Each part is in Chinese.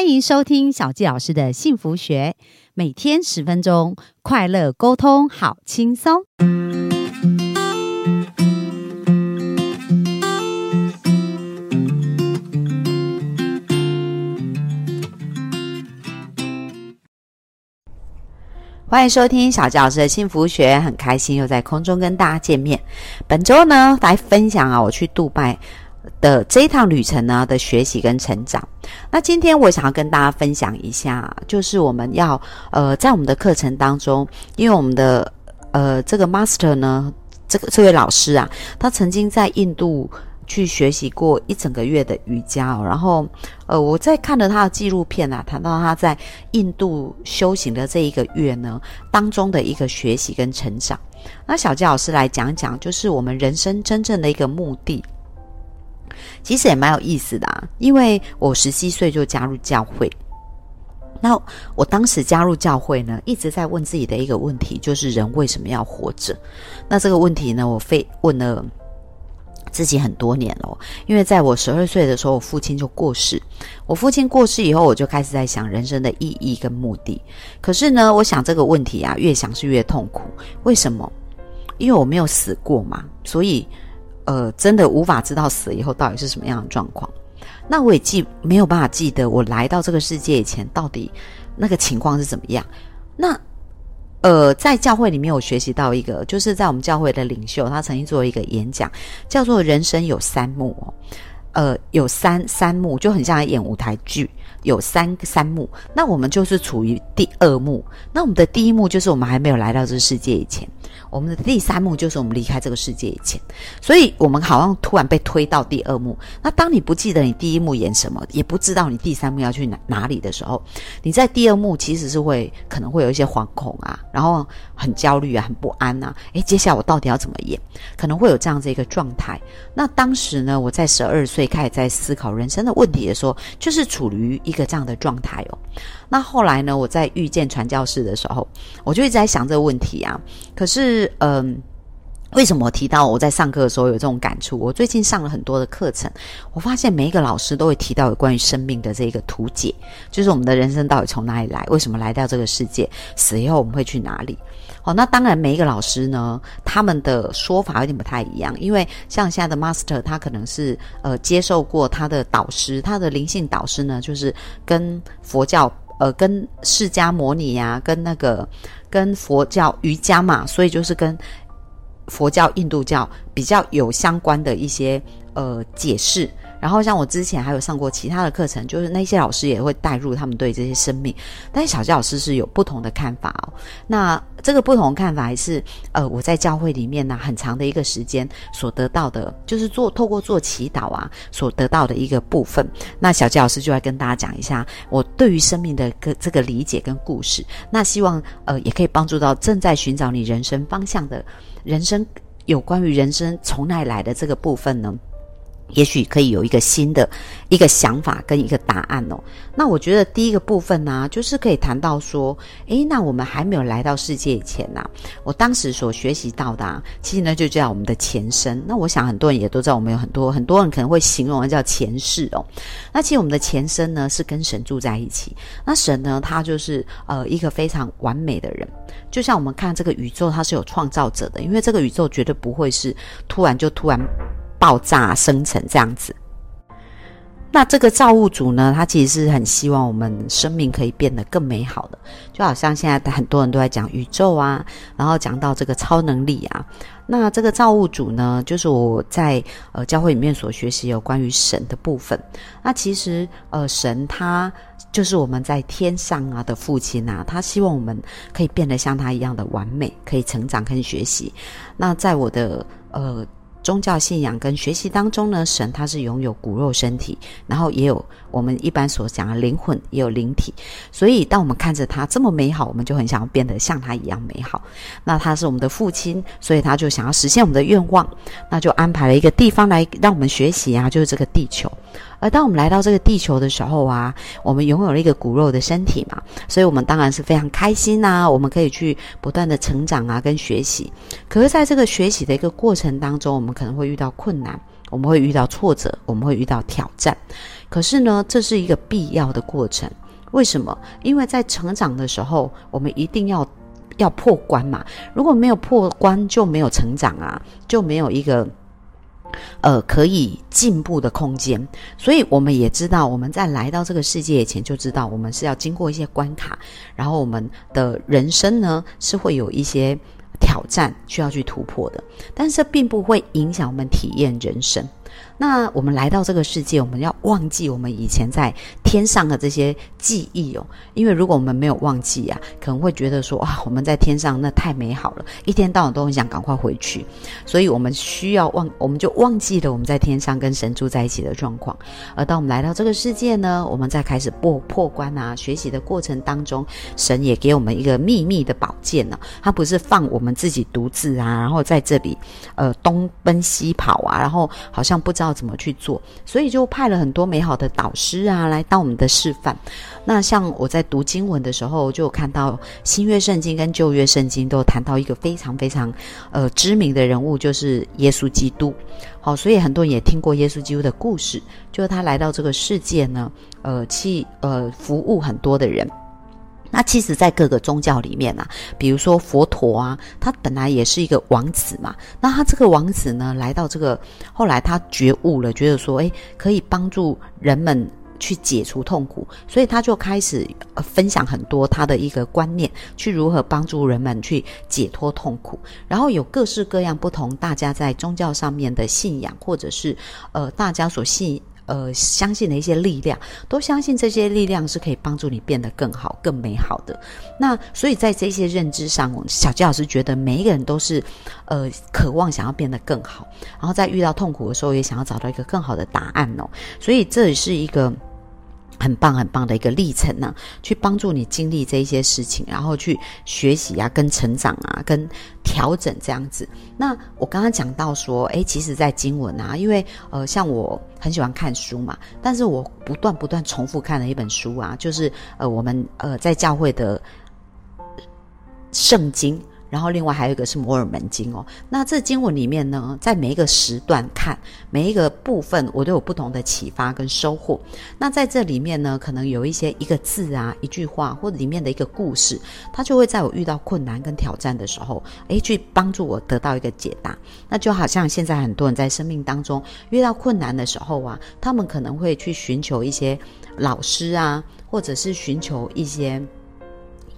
欢迎收听小纪老师的幸福学，每天十分钟，快乐沟通，好轻松。欢迎收听小纪老师的幸福学，很开心又在空中跟大家见面。本周呢，来分享啊，我去杜拜。的这一趟旅程呢的学习跟成长，那今天我想要跟大家分享一下，就是我们要呃在我们的课程当中，因为我们的呃这个 master 呢，这个这位老师啊，他曾经在印度去学习过一整个月的瑜伽哦，然后呃我在看了他的纪录片啊，谈到他在印度修行的这一个月呢当中的一个学习跟成长，那小杰老师来讲讲，就是我们人生真正的一个目的。其实也蛮有意思的啊，因为我十七岁就加入教会，那我当时加入教会呢，一直在问自己的一个问题，就是人为什么要活着？那这个问题呢，我非问了自己很多年了，因为在我十二岁的时候，我父亲就过世。我父亲过世以后，我就开始在想人生的意义跟目的。可是呢，我想这个问题啊，越想是越痛苦。为什么？因为我没有死过嘛，所以。呃，真的无法知道死了以后到底是什么样的状况。那我也记没有办法记得我来到这个世界以前到底那个情况是怎么样。那呃，在教会里面，我学习到一个，就是在我们教会的领袖，他曾经做一个演讲，叫做“人生有三幕”哦。呃，有三三幕，就很像演舞台剧，有三三幕。那我们就是处于第二幕。那我们的第一幕就是我们还没有来到这个世界以前。我们的第三幕就是我们离开这个世界以前，所以我们好像突然被推到第二幕。那当你不记得你第一幕演什么，也不知道你第三幕要去哪哪里的时候，你在第二幕其实是会可能会有一些惶恐啊，然后很焦虑啊，很不安呐。诶，接下来我到底要怎么演？可能会有这样子一个状态。那当时呢，我在十二岁开始在思考人生的问题的时候，就是处于一个这样的状态哦。那后来呢？我在遇见传教士的时候，我就一直在想这个问题啊。可是，嗯，为什么提到我在上课的时候有这种感触？我最近上了很多的课程，我发现每一个老师都会提到有关于生命的这个图解，就是我们的人生到底从哪里来，为什么来到这个世界，死以后我们会去哪里？哦，那当然，每一个老师呢，他们的说法有点不太一样，因为像现在的 master，他可能是呃接受过他的导师，他的灵性导师呢，就是跟佛教呃跟释迦摩尼呀，跟那个跟佛教瑜伽嘛，所以就是跟佛教印度教比较有相关的一些呃解释。然后像我之前还有上过其他的课程，就是那些老师也会带入他们对这些生命，但是小教老师是有不同的看法哦。那这个不同看法还是呃我在教会里面呢很长的一个时间所得到的，就是做透过做祈祷啊所得到的一个部分。那小教老师就来跟大家讲一下我对于生命的个这个理解跟故事。那希望呃也可以帮助到正在寻找你人生方向的人生有关于人生从哪来的这个部分呢？也许可以有一个新的一个想法跟一个答案哦。那我觉得第一个部分呢，就是可以谈到说，诶，那我们还没有来到世界以前呢，我当时所学习到的，其实呢就叫我们的前身。那我想很多人也都知道，我们有很多很多人可能会形容叫前世哦。那其实我们的前身呢是跟神住在一起。那神呢，他就是呃一个非常完美的人。就像我们看这个宇宙，它是有创造者的，因为这个宇宙绝对不会是突然就突然。爆炸生成这样子，那这个造物主呢？他其实是很希望我们生命可以变得更美好的，就好像现在很多人都在讲宇宙啊，然后讲到这个超能力啊。那这个造物主呢，就是我在呃教会里面所学习有关于神的部分。那其实呃神他就是我们在天上啊的父亲啊，他希望我们可以变得像他一样的完美，可以成长跟学习。那在我的呃。宗教信仰跟学习当中呢，神他是拥有骨肉身体，然后也有我们一般所讲的灵魂，也有灵体。所以当我们看着他这么美好，我们就很想要变得像他一样美好。那他是我们的父亲，所以他就想要实现我们的愿望，那就安排了一个地方来让我们学习啊，就是这个地球。而当我们来到这个地球的时候啊，我们拥有了一个骨肉的身体嘛，所以我们当然是非常开心呐。我们可以去不断的成长啊，跟学习。可是，在这个学习的一个过程当中，我们可能会遇到困难，我们会遇到挫折，我们会遇到挑战。可是呢，这是一个必要的过程。为什么？因为在成长的时候，我们一定要要破关嘛。如果没有破关，就没有成长啊，就没有一个呃可以进步的空间。所以我们也知道，我们在来到这个世界以前，就知道我们是要经过一些关卡，然后我们的人生呢是会有一些挑战需要去突破的。但是并不会影响我们体验人生。那我们来到这个世界，我们要忘记我们以前在天上的这些记忆哦，因为如果我们没有忘记啊，可能会觉得说哇，我们在天上那太美好了，一天到晚都很想赶快回去，所以我们需要忘，我们就忘记了我们在天上跟神住在一起的状况。而当我们来到这个世界呢，我们在开始破破关啊，学习的过程当中，神也给我们一个秘密的宝剑呢，它不是放我们自己独自啊，然后在这里呃东奔西跑啊，然后好像不知道。要怎么去做？所以就派了很多美好的导师啊，来当我们的示范。那像我在读经文的时候，就看到新约圣经跟旧约圣经都谈到一个非常非常呃知名的人物，就是耶稣基督。好，所以很多人也听过耶稣基督的故事，就是他来到这个世界呢，呃，去呃服务很多的人。那其实，在各个宗教里面啊，比如说佛陀啊，他本来也是一个王子嘛。那他这个王子呢，来到这个后来，他觉悟了，觉得说，哎，可以帮助人们去解除痛苦，所以他就开始分享很多他的一个观念，去如何帮助人们去解脱痛苦。然后有各式各样不同，大家在宗教上面的信仰，或者是呃，大家所信。呃，相信的一些力量，都相信这些力量是可以帮助你变得更好、更美好的。那所以在这些认知上，小吉老师觉得每一个人都是，呃，渴望想要变得更好，然后在遇到痛苦的时候，也想要找到一个更好的答案哦。所以这也是一个。很棒很棒的一个历程呢，去帮助你经历这一些事情，然后去学习啊，跟成长啊，跟调整这样子。那我刚刚讲到说，诶，其实，在经文啊，因为呃，像我很喜欢看书嘛，但是我不断不断重复看的一本书啊，就是呃，我们呃在教会的圣经。然后另外还有一个是摩尔门经哦，那这经文里面呢，在每一个时段看每一个部分，我都有不同的启发跟收获。那在这里面呢，可能有一些一个字啊、一句话或者里面的一个故事，它就会在我遇到困难跟挑战的时候，诶，去帮助我得到一个解答。那就好像现在很多人在生命当中遇到困难的时候啊，他们可能会去寻求一些老师啊，或者是寻求一些。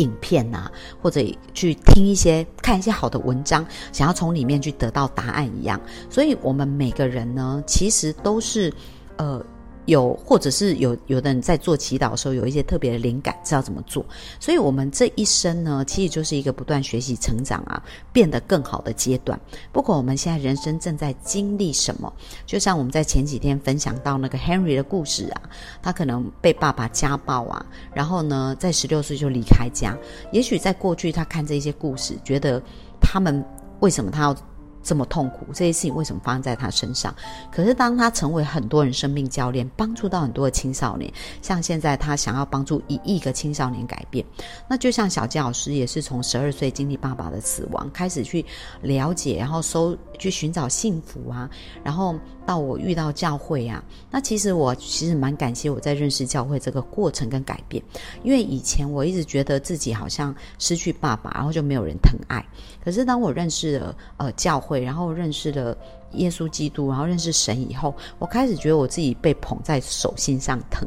影片啊，或者去听一些、看一些好的文章，想要从里面去得到答案一样。所以，我们每个人呢，其实都是，呃。有，或者是有有的人在做祈祷的时候，有一些特别的灵感，知道怎么做。所以，我们这一生呢，其实就是一个不断学习、成长啊，变得更好的阶段。不管我们现在人生正在经历什么，就像我们在前几天分享到那个 Henry 的故事啊，他可能被爸爸家暴啊，然后呢，在十六岁就离开家。也许在过去，他看这些故事，觉得他们为什么他要。这么痛苦，这些事情为什么发生在他身上？可是当他成为很多人生命教练，帮助到很多的青少年，像现在他想要帮助一亿个青少年改变，那就像小杰老师也是从十二岁经历爸爸的死亡，开始去了解，然后搜去寻找幸福啊，然后到我遇到教会啊，那其实我其实蛮感谢我在认识教会这个过程跟改变，因为以前我一直觉得自己好像失去爸爸，然后就没有人疼爱，可是当我认识了呃教会。会，然后认识了耶稣基督，然后认识神以后，我开始觉得我自己被捧在手心上疼。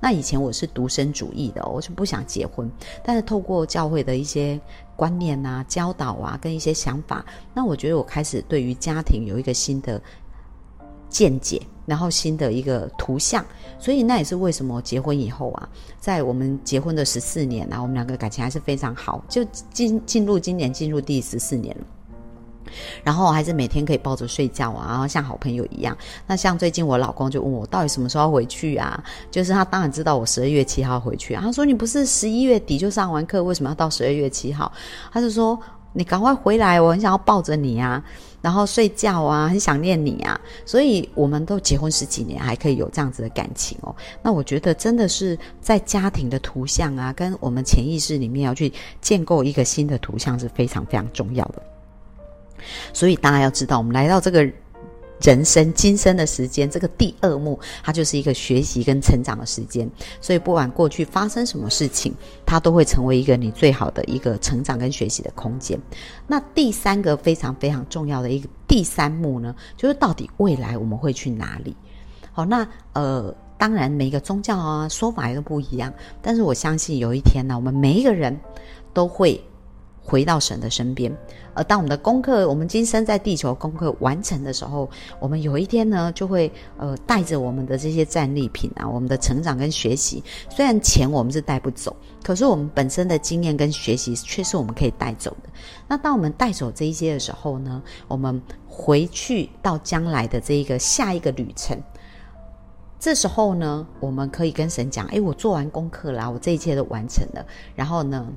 那以前我是独身主义的，我就不想结婚。但是透过教会的一些观念啊、教导啊，跟一些想法，那我觉得我开始对于家庭有一个新的见解，然后新的一个图像。所以那也是为什么结婚以后啊，在我们结婚的十四年啊，我们两个感情还是非常好，就进进入今年进入第十四年了。然后还是每天可以抱着睡觉啊，然后像好朋友一样。那像最近我老公就问我，到底什么时候回去啊？就是他当然知道我十二月七号回去。他说你不是十一月底就上完课，为什么要到十二月七号？他就说你赶快回来，我很想要抱着你啊，然后睡觉啊，很想念你啊。所以我们都结婚十几年，还可以有这样子的感情哦。那我觉得真的是在家庭的图像啊，跟我们潜意识里面要去建构一个新的图像是非常非常重要的。所以大家要知道，我们来到这个人生今生的时间，这个第二幕，它就是一个学习跟成长的时间。所以不管过去发生什么事情，它都会成为一个你最好的一个成长跟学习的空间。那第三个非常非常重要的一个第三幕呢，就是到底未来我们会去哪里？好，那呃，当然每个宗教啊说法都不一样，但是我相信有一天呢，我们每一个人都会。回到神的身边，而当我们的功课，我们今生在地球功课完成的时候，我们有一天呢，就会呃带着我们的这些战利品啊，我们的成长跟学习。虽然钱我们是带不走，可是我们本身的经验跟学习却是我们可以带走的。那当我们带走这一些的时候呢，我们回去到将来的这一个下一个旅程，这时候呢，我们可以跟神讲：哎，我做完功课啦，我这一切都完成了。然后呢？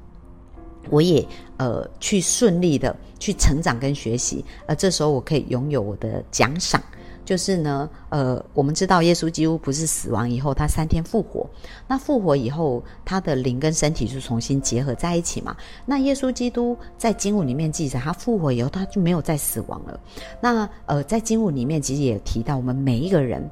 我也呃去顺利的去成长跟学习，而这时候我可以拥有我的奖赏，就是呢呃我们知道耶稣基督不是死亡以后他三天复活，那复活以后他的灵跟身体就重新结合在一起嘛。那耶稣基督在经文里面记载，他复活以后他就没有再死亡了。那呃在经文里面其实也提到，我们每一个人。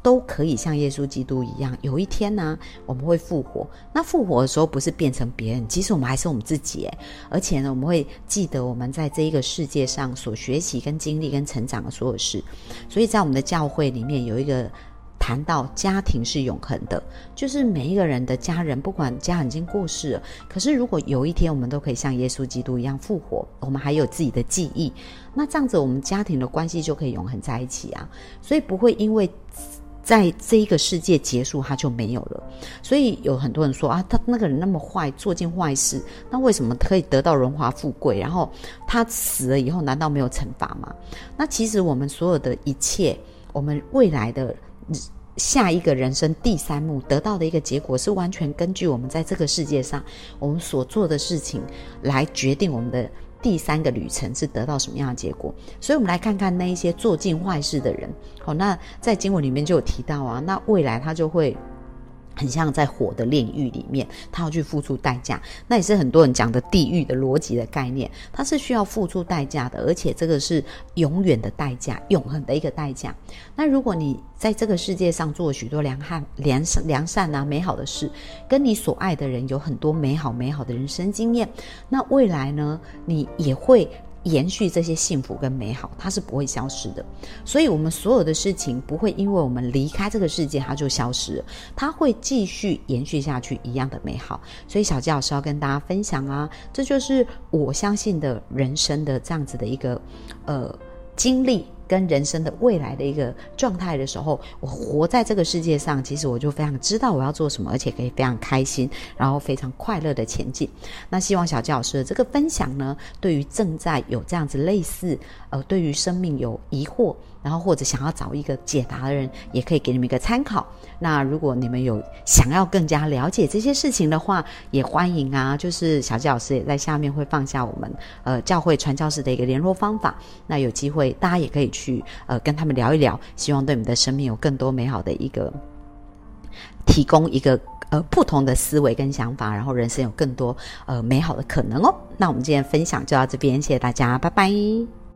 都可以像耶稣基督一样，有一天呢，我们会复活。那复活的时候，不是变成别人，其实我们还是我们自己。而且呢，我们会记得我们在这一个世界上所学习、跟经历、跟成长的所有事。所以在我们的教会里面，有一个谈到家庭是永恒的，就是每一个人的家人，不管家已经过世了，可是如果有一天我们都可以像耶稣基督一样复活，我们还有自己的记忆，那这样子我们家庭的关系就可以永恒在一起啊。所以不会因为。在这一个世界结束，他就没有了。所以有很多人说啊，他那个人那么坏，做尽坏事，那为什么可以得到荣华富贵？然后他死了以后，难道没有惩罚吗？那其实我们所有的一切，我们未来的下一个人生第三幕得到的一个结果，是完全根据我们在这个世界上我们所做的事情来决定我们的。第三个旅程是得到什么样的结果？所以，我们来看看那一些做尽坏事的人。好，那在经文里面就有提到啊，那未来他就会。很像在火的炼狱里面，他要去付出代价，那也是很多人讲的地狱的逻辑的概念，它是需要付出代价的，而且这个是永远的代价，永恒的一个代价。那如果你在这个世界上做了许多良善、良善、良善啊美好的事，跟你所爱的人有很多美好美好的人生经验，那未来呢，你也会。延续这些幸福跟美好，它是不会消失的。所以，我们所有的事情不会因为我们离开这个世界，它就消失了，它会继续延续下去一样的美好。所以，小吉老师要跟大家分享啊，这就是我相信的人生的这样子的一个呃经历。跟人生的未来的一个状态的时候，我活在这个世界上，其实我就非常知道我要做什么，而且可以非常开心，然后非常快乐的前进。那希望小吉老师的这个分享呢，对于正在有这样子类似呃，对于生命有疑惑。然后或者想要找一个解答的人，也可以给你们一个参考。那如果你们有想要更加了解这些事情的话，也欢迎啊。就是小纪老师也在下面会放下我们呃教会传教士的一个联络方法。那有机会大家也可以去呃跟他们聊一聊，希望对你们的生命有更多美好的一个提供一个呃不同的思维跟想法，然后人生有更多呃美好的可能哦。那我们今天分享就到这边，谢谢大家，拜拜。